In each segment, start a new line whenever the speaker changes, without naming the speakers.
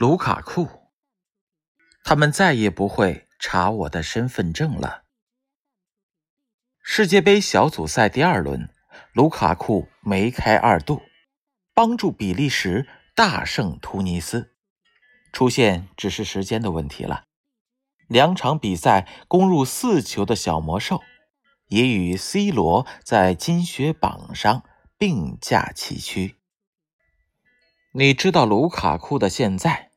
卢卡库。他们再也不会查我的身份证了。世界杯小组赛第二轮，卢卡库梅开二度，帮助比利时大胜突尼斯。出现只是时间的问题了。两场比赛攻入四球的小魔兽，也与 C 罗在金靴榜上并驾齐驱。你知道卢卡库的现在，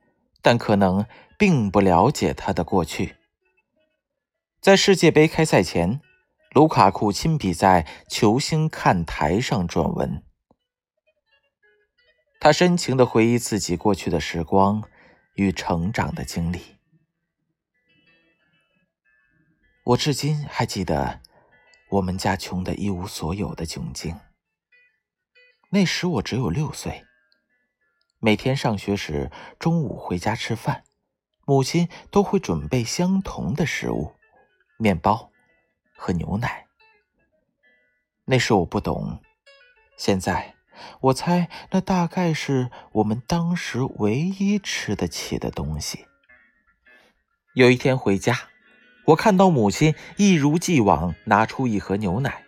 但可能并不了解他的过去。在世界杯开赛前，卢卡库亲笔在球星看台上撰文，他深情的回忆自己过去的时光与成长的经历。我至今还记得我们家穷得一无所有的窘境。那时我只有六岁，每天上学时，中午回家吃饭，母亲都会准备相同的食物：面包和牛奶。那时我不懂，现在我猜那大概是我们当时唯一吃得起的东西。有一天回家。我看到母亲一如既往拿出一盒牛奶，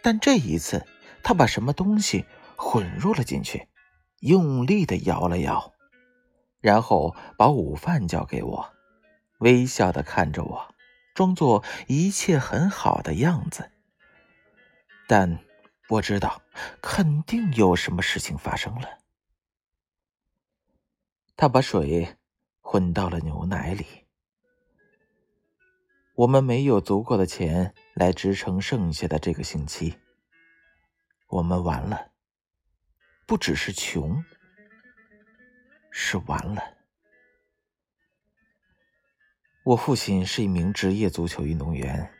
但这一次她把什么东西混入了进去，用力的摇了摇，然后把午饭交给我，微笑的看着我，装作一切很好的样子。但我知道，肯定有什么事情发生了。他把水混到了牛奶里。我们没有足够的钱来支撑剩下的这个星期。我们完了，不只是穷，是完了。我父亲是一名职业足球运动员，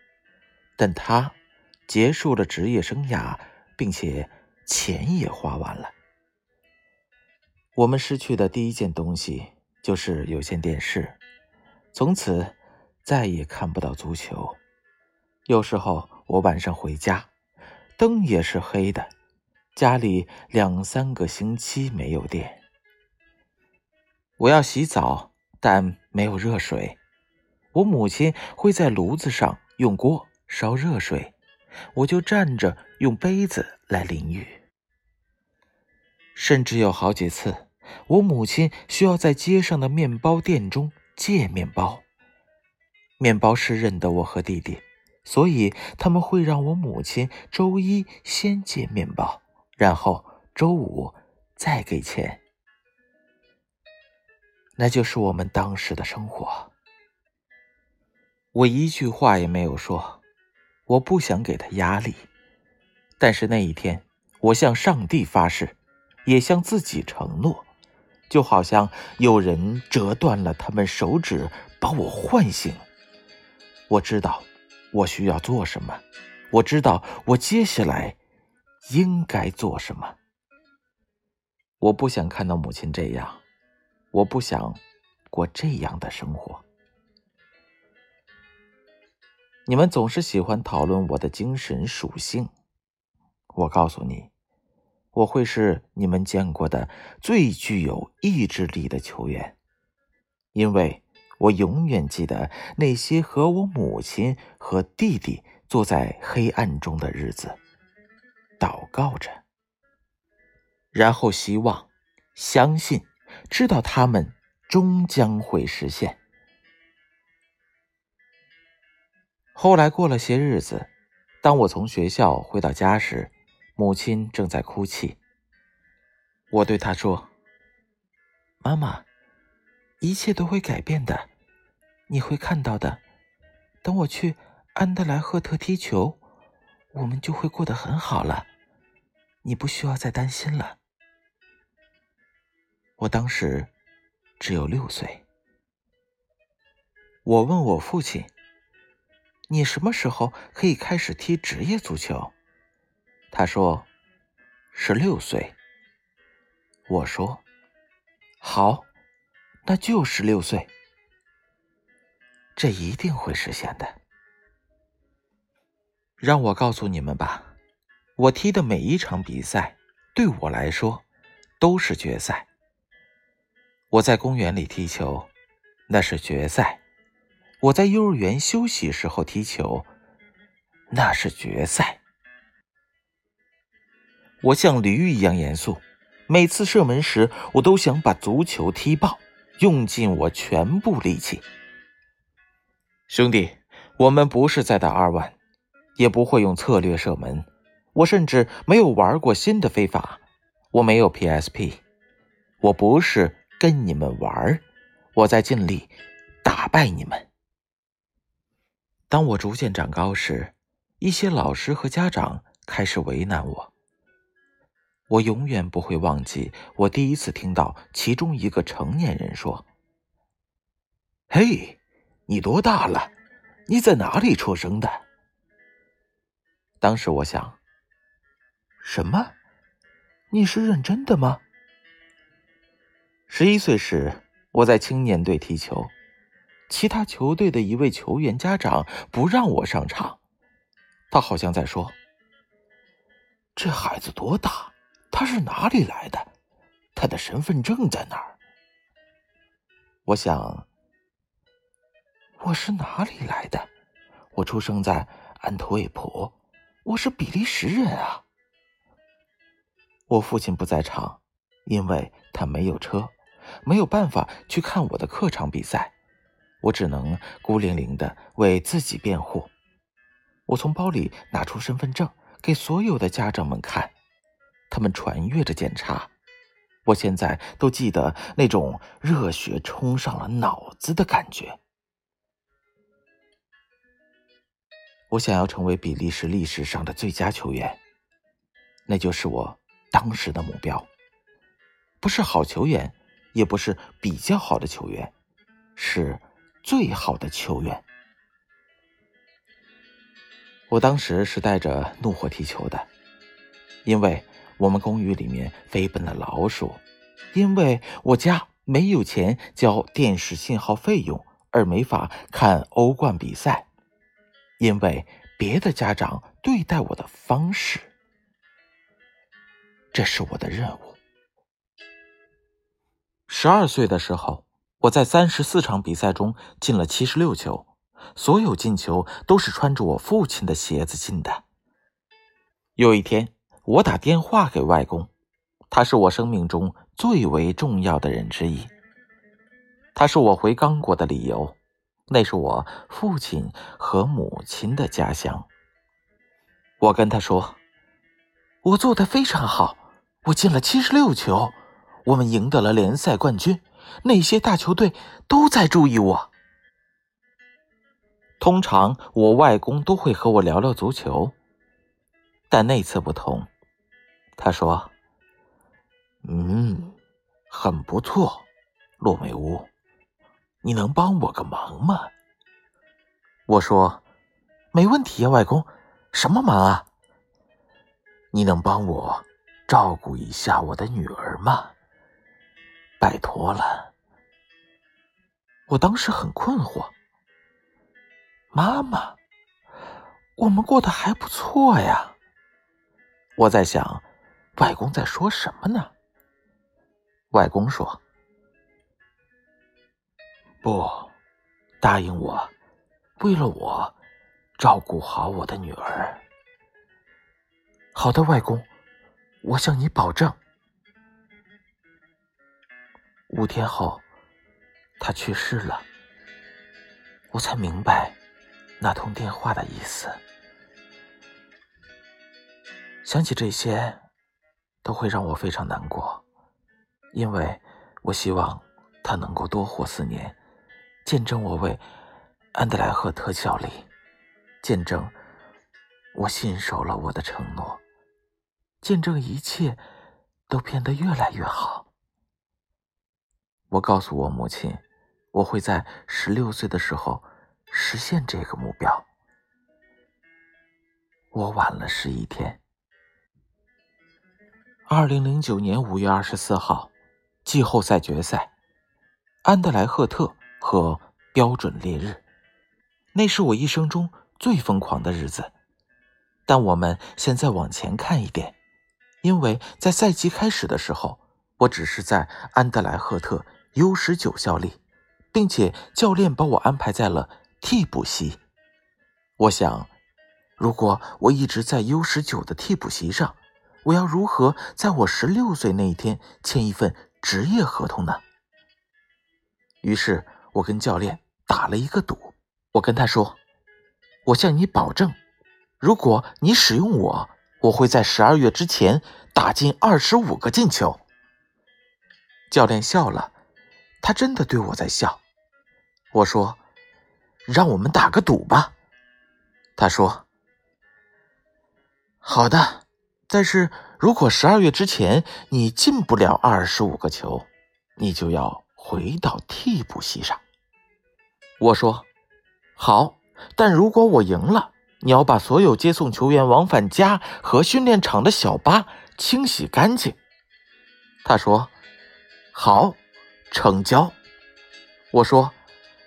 但他结束了职业生涯，并且钱也花完了。我们失去的第一件东西就是有线电视，从此。再也看不到足球。有时候我晚上回家，灯也是黑的，家里两三个星期没有电。我要洗澡，但没有热水。我母亲会在炉子上用锅烧热水，我就站着用杯子来淋浴。甚至有好几次，我母亲需要在街上的面包店中借面包。面包师认得我和弟弟，所以他们会让我母亲周一先借面包，然后周五再给钱。那就是我们当时的生活。我一句话也没有说，我不想给他压力。但是那一天，我向上帝发誓，也向自己承诺，就好像有人折断了他们手指，把我唤醒。我知道我需要做什么，我知道我接下来应该做什么。我不想看到母亲这样，我不想过这样的生活。你们总是喜欢讨论我的精神属性，我告诉你，我会是你们见过的最具有意志力的球员，因为。我永远记得那些和我母亲和弟弟坐在黑暗中的日子，祷告着，然后希望、相信、知道他们终将会实现。后来过了些日子，当我从学校回到家时，母亲正在哭泣。我对她说：“妈妈。”一切都会改变的，你会看到的。等我去安德莱赫特踢球，我们就会过得很好了。你不需要再担心了。我当时只有六岁。我问我父亲：“你什么时候可以开始踢职业足球？”他说：“十六岁。”我说：“好。”那就十六岁，这一定会实现的。让我告诉你们吧，我踢的每一场比赛，对我来说都是决赛。我在公园里踢球，那是决赛；我在幼儿园休息时候踢球，那是决赛。我像驴一样严肃，每次射门时，我都想把足球踢爆，用尽我全部力气。兄弟，我们不是在打二万，也不会用策略射门。我甚至没有玩过新的非法，我没有 PSP，我不是跟你们玩，我在尽力打败你们。当我逐渐长高时，一些老师和家长开始为难我。我永远不会忘记我第一次听到其中一个成年人说：“嘿，你多大了？你在哪里出生的？”当时我想。什么？你是认真的吗？十一岁时，我在青年队踢球，其他球队的一位球员家长不让我上场，他好像在说：“这孩子多大？他是哪里来的？他的身份证在哪儿？”我想，我是哪里来的？我出生在安特卫普，我是比利时人啊。我父亲不在场，因为他没有车，没有办法去看我的客场比赛。我只能孤零零的为自己辩护。我从包里拿出身份证，给所有的家长们看，他们传阅着检查。我现在都记得那种热血冲上了脑子的感觉。我想要成为比利时历史上的最佳球员，那就是我。当时的目标，不是好球员，也不是比较好的球员，是最好的球员。我当时是带着怒火踢球的，因为我们公寓里面飞奔了老鼠，因为我家没有钱交电视信号费用而没法看欧冠比赛，因为别的家长对待我的方式。这是我的任务。十二岁的时候，我在三十四场比赛中进了七十六球，所有进球都是穿着我父亲的鞋子进的。有一天，我打电话给外公，他是我生命中最为重要的人之一，他是我回刚果的理由，那是我父亲和母亲的家乡。我跟他说：“我做的非常好。”我进了七十六球，我们赢得了联赛冠军。那些大球队都在注意我。通常我外公都会和我聊聊足球，但那次不同。他说：“嗯，很不错，洛美乌，你能帮我个忙吗？”我说：“没问题呀，外公，什么忙啊？你能帮我？”照顾一下我的女儿吗？拜托了。我当时很困惑。妈妈，我们过得还不错呀。我在想，外公在说什么呢？外公说：“不，答应我，为了我，照顾好我的女儿。”好的，外公。我向你保证，五天后他去世了，我才明白那通电话的意思。想起这些，都会让我非常难过，因为我希望他能够多活四年，见证我为安德莱赫特效力，见证我信守了我的承诺。见证一切都变得越来越好。我告诉我母亲，我会在十六岁的时候实现这个目标。我晚了十一天。二零零九年五月二十四号，季后赛决赛，安德莱赫特和标准烈日，那是我一生中最疯狂的日子。但我们现在往前看一点。因为在赛季开始的时候，我只是在安德莱赫特 U 十九效力，并且教练把我安排在了替补席。我想，如果我一直在 U 十九的替补席上，我要如何在我十六岁那一天签一份职业合同呢？于是我跟教练打了一个赌，我跟他说：“我向你保证，如果你使用我，我会在十二月之前打进二十五个进球。”教练笑了，他真的对我在笑。我说：“让我们打个赌吧。”他说：“好的，但是如果十二月之前你进不了二十五个球，你就要回到替补席上。”我说：“好，但如果我赢了，你要把所有接送球员往返家和训练场的小巴清洗干净。”他说。好，成交。我说，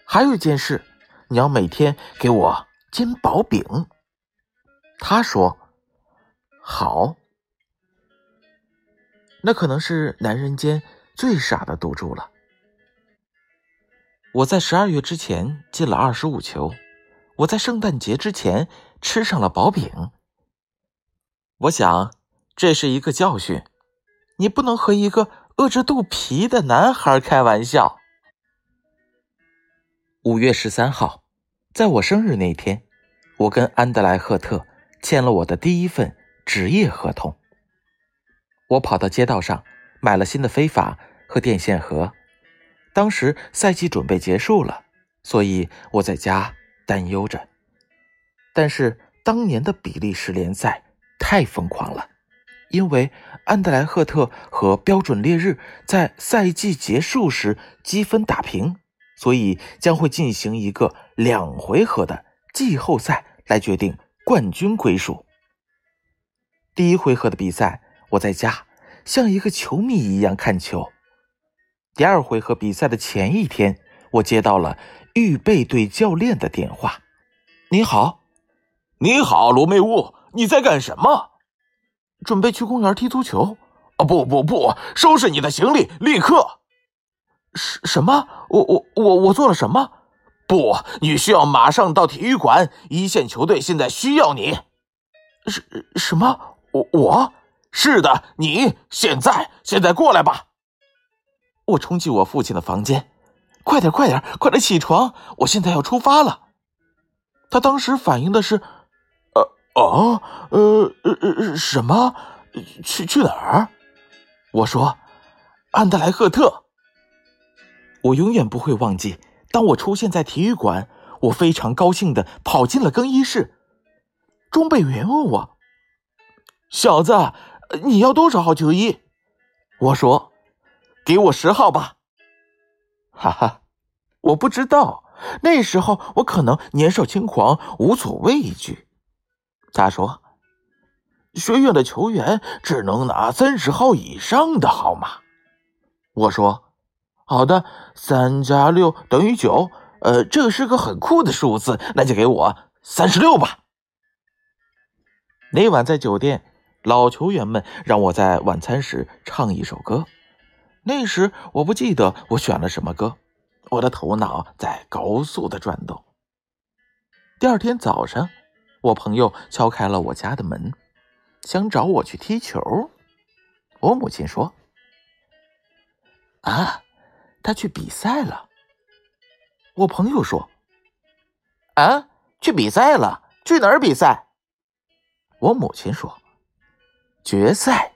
还有一件事，你要每天给我煎薄饼。他说，好。那可能是男人间最傻的赌注了。我在十二月之前进了二十五球，我在圣诞节之前吃上了薄饼。我想，这是一个教训，你不能和一个。饿着肚皮的男孩开玩笑。五月十三号，在我生日那天，我跟安德莱赫特签了我的第一份职业合同。我跑到街道上买了新的飞法和电线盒。当时赛季准备结束了，所以我在家担忧着。但是当年的比利时联赛太疯狂了。因为安德莱赫特和标准烈日在赛季结束时积分打平，所以将会进行一个两回合的季后赛来决定冠军归属。第一回合的比赛，我在家像一个球迷一样看球。第二回合比赛的前一天，我接到了预备队教练的电话：“你好，
你好，罗梅乌，你在干什么？”
准备去公园踢足球？
啊，不不不，收拾你的行李，立刻！
什什么？我我我我做了什么？
不，你需要马上到体育馆，一线球队现在需要你。
什什么？我我？
是的，你现在现在过来吧！
我冲进我父亲的房间，快点快点快点起床！我现在要出发了。他当时反应的是。呃哦，呃呃呃，什么？去去哪儿？我说，安德莱赫特。我永远不会忘记，当我出现在体育馆，我非常高兴的跑进了更衣室。中备员问我：“小子，你要多少号球衣？”我说：“给我十号吧。”哈哈，我不知道，那时候我可能年少轻狂，无所畏惧。他说：“学院的球员只能拿三十号以上的号码。”我说：“好的，三加六等于九。呃，这是个很酷的数字，那就给我三十六吧。”那晚在酒店，老球员们让我在晚餐时唱一首歌。那时我不记得我选了什么歌，我的头脑在高速的转动。第二天早上。我朋友敲开了我家的门，想找我去踢球。我母亲说：“啊，他去比赛了。”我朋友说：“啊，去比赛了？去哪儿比赛？”我母亲说：“决赛。”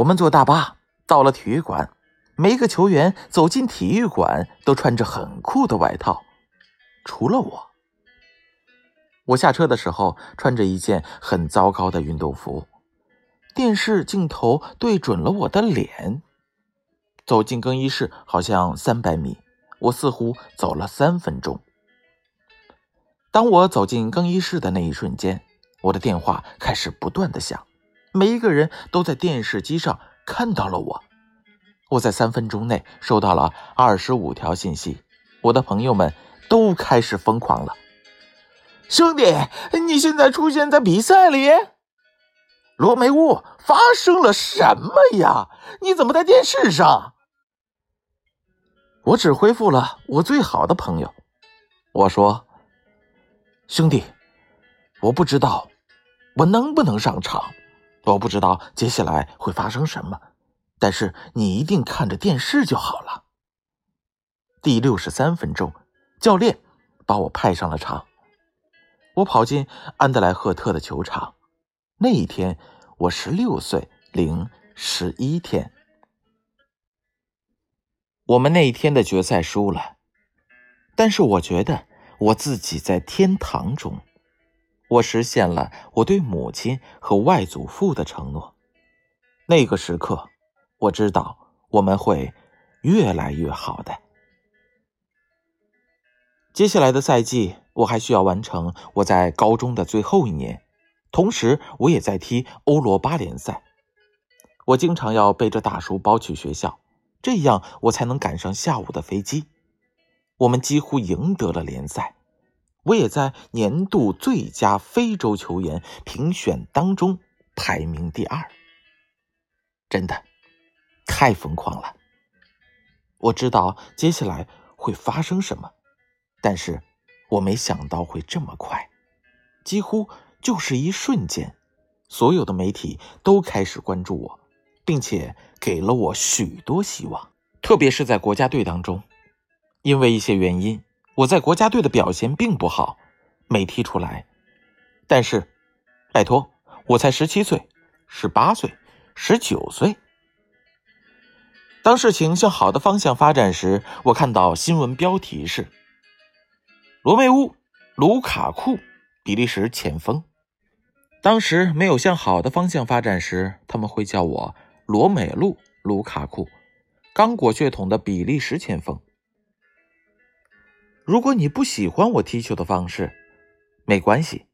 我们坐大巴到了体育馆，每个球员走进体育馆都穿着很酷的外套，除了我。我下车的时候穿着一件很糟糕的运动服，电视镜头对准了我的脸。走进更衣室好像三百米，我似乎走了三分钟。当我走进更衣室的那一瞬间，我的电话开始不断的响，每一个人都在电视机上看到了我。我在三分钟内收到了二十五条信息，我的朋友们都开始疯狂了。兄弟，你现在出现在比赛里。
罗梅乌，发生了什么呀？你怎么在电视上？
我只恢复了我最好的朋友。我说：“兄弟，我不知道我能不能上场，我不知道接下来会发生什么，但是你一定看着电视就好了。”第六十三分钟，教练把我派上了场。我跑进安德莱赫特的球场。那一天，我十六岁零十一天。我们那一天的决赛输了，但是我觉得我自己在天堂中，我实现了我对母亲和外祖父的承诺。那个时刻，我知道我们会越来越好的。接下来的赛季，我还需要完成我在高中的最后一年。同时，我也在踢欧罗巴联赛。我经常要背着大书包去学校，这样我才能赶上下午的飞机。我们几乎赢得了联赛，我也在年度最佳非洲球员评选当中排名第二。真的，太疯狂了！我知道接下来会发生什么，但是我没想到会这么快，几乎。就是一瞬间，所有的媒体都开始关注我，并且给了我许多希望。特别是在国家队当中，因为一些原因，我在国家队的表现并不好，没踢出来。但是，拜托，我才十七岁、十八岁、十九岁。当事情向好的方向发展时，我看到新闻标题是：罗梅乌、卢卡库，比利时前锋。当时没有向好的方向发展时，他们会叫我罗美路卢卡库，刚果血统的比利时前锋。如果你不喜欢我踢球的方式，没关系。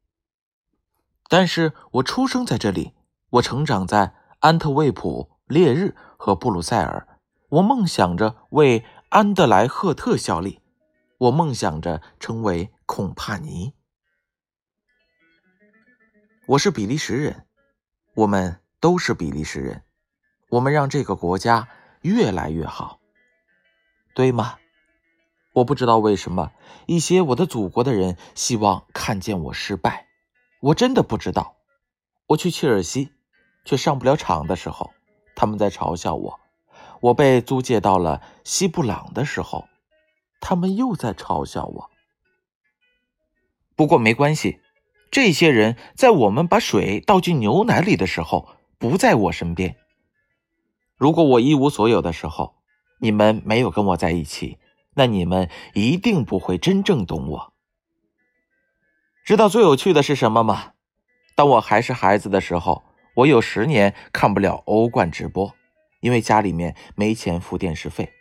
但是我出生在这里，我成长在安特卫普、烈日和布鲁塞尔，我梦想着为安德莱赫特效力，我梦想着成为孔帕尼。我是比利时人，我们都是比利时人，我们让这个国家越来越好，对吗？我不知道为什么一些我的祖国的人希望看见我失败，我真的不知道。我去切尔西，却上不了场的时候，他们在嘲笑我；我被租借到了西布朗的时候，他们又在嘲笑我。不过没关系。这些人在我们把水倒进牛奶里的时候不在我身边。如果我一无所有的时候，你们没有跟我在一起，那你们一定不会真正懂我。知道最有趣的是什么吗？当我还是孩子的时候，我有十年看不了欧冠直播，因为家里面没钱付电视费。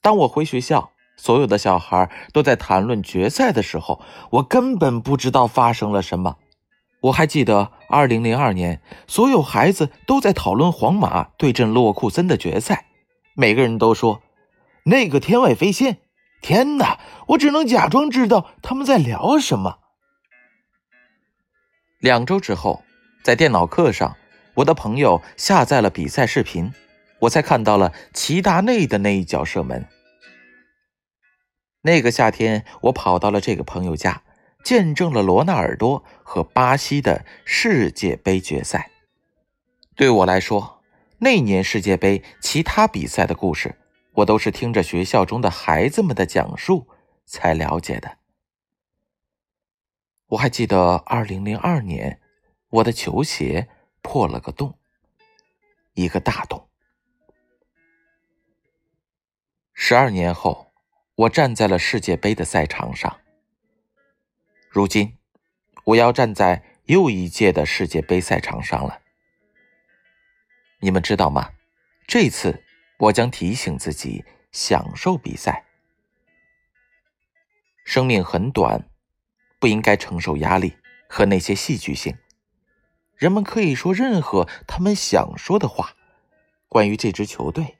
当我回学校。所有的小孩都在谈论决赛的时候，我根本不知道发生了什么。我还记得2002年，所有孩子都在讨论皇马对阵洛库森的决赛，每个人都说那个天外飞仙。天哪！我只能假装知道他们在聊什么。两周之后，在电脑课上，我的朋友下载了比赛视频，我才看到了齐达内的那一脚射门。那个夏天，我跑到了这个朋友家，见证了罗纳尔多和巴西的世界杯决赛。对我来说，那年世界杯其他比赛的故事，我都是听着学校中的孩子们的讲述才了解的。我还记得2002年，我的球鞋破了个洞，一个大洞。十二年后。我站在了世界杯的赛场上。如今，我要站在又一届的世界杯赛场上了。你们知道吗？这次我将提醒自己享受比赛。生命很短，不应该承受压力和那些戏剧性。人们可以说任何他们想说的话，关于这支球队，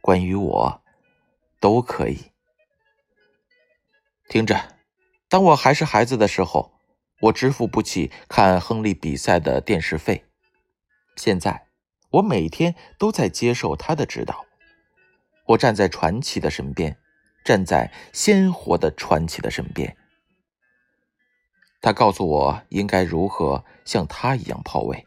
关于我，都可以。听着，当我还是孩子的时候，我支付不起看亨利比赛的电视费，现在，我每天都在接受他的指导。我站在传奇的身边，站在鲜活的传奇的身边。他告诉我应该如何像他一样跑位。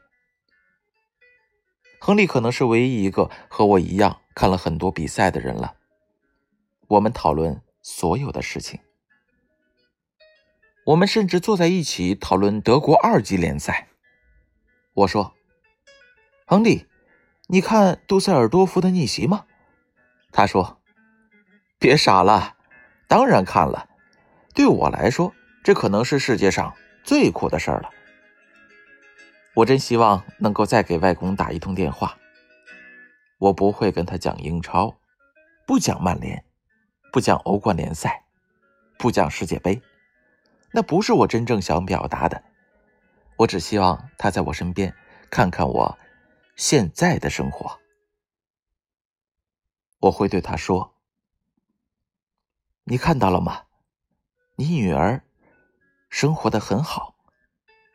亨利可能是唯一一个和我一样看了很多比赛的人了。我们讨论所有的事情，我们甚至坐在一起讨论德国二级联赛。我说：“亨利，你看杜塞尔多夫的逆袭吗？”他说：“别傻了，当然看了。对我来说，这可能是世界上最酷的事儿了。我真希望能够再给外公打一通电话。我不会跟他讲英超，不讲曼联，不讲欧冠联赛，不讲世界杯。那不是我真正想表达的。”我只希望他在我身边，看看我现在的生活。我会对他说：“你看到了吗？你女儿生活的很好，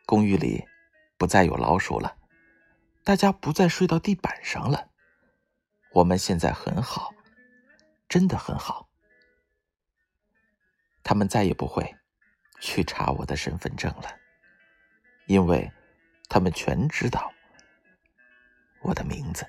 公寓里不再有老鼠了，大家不再睡到地板上了。我们现在很好，真的很好。他们再也不会去查我的身份证了。”因为，他们全知道我的名字。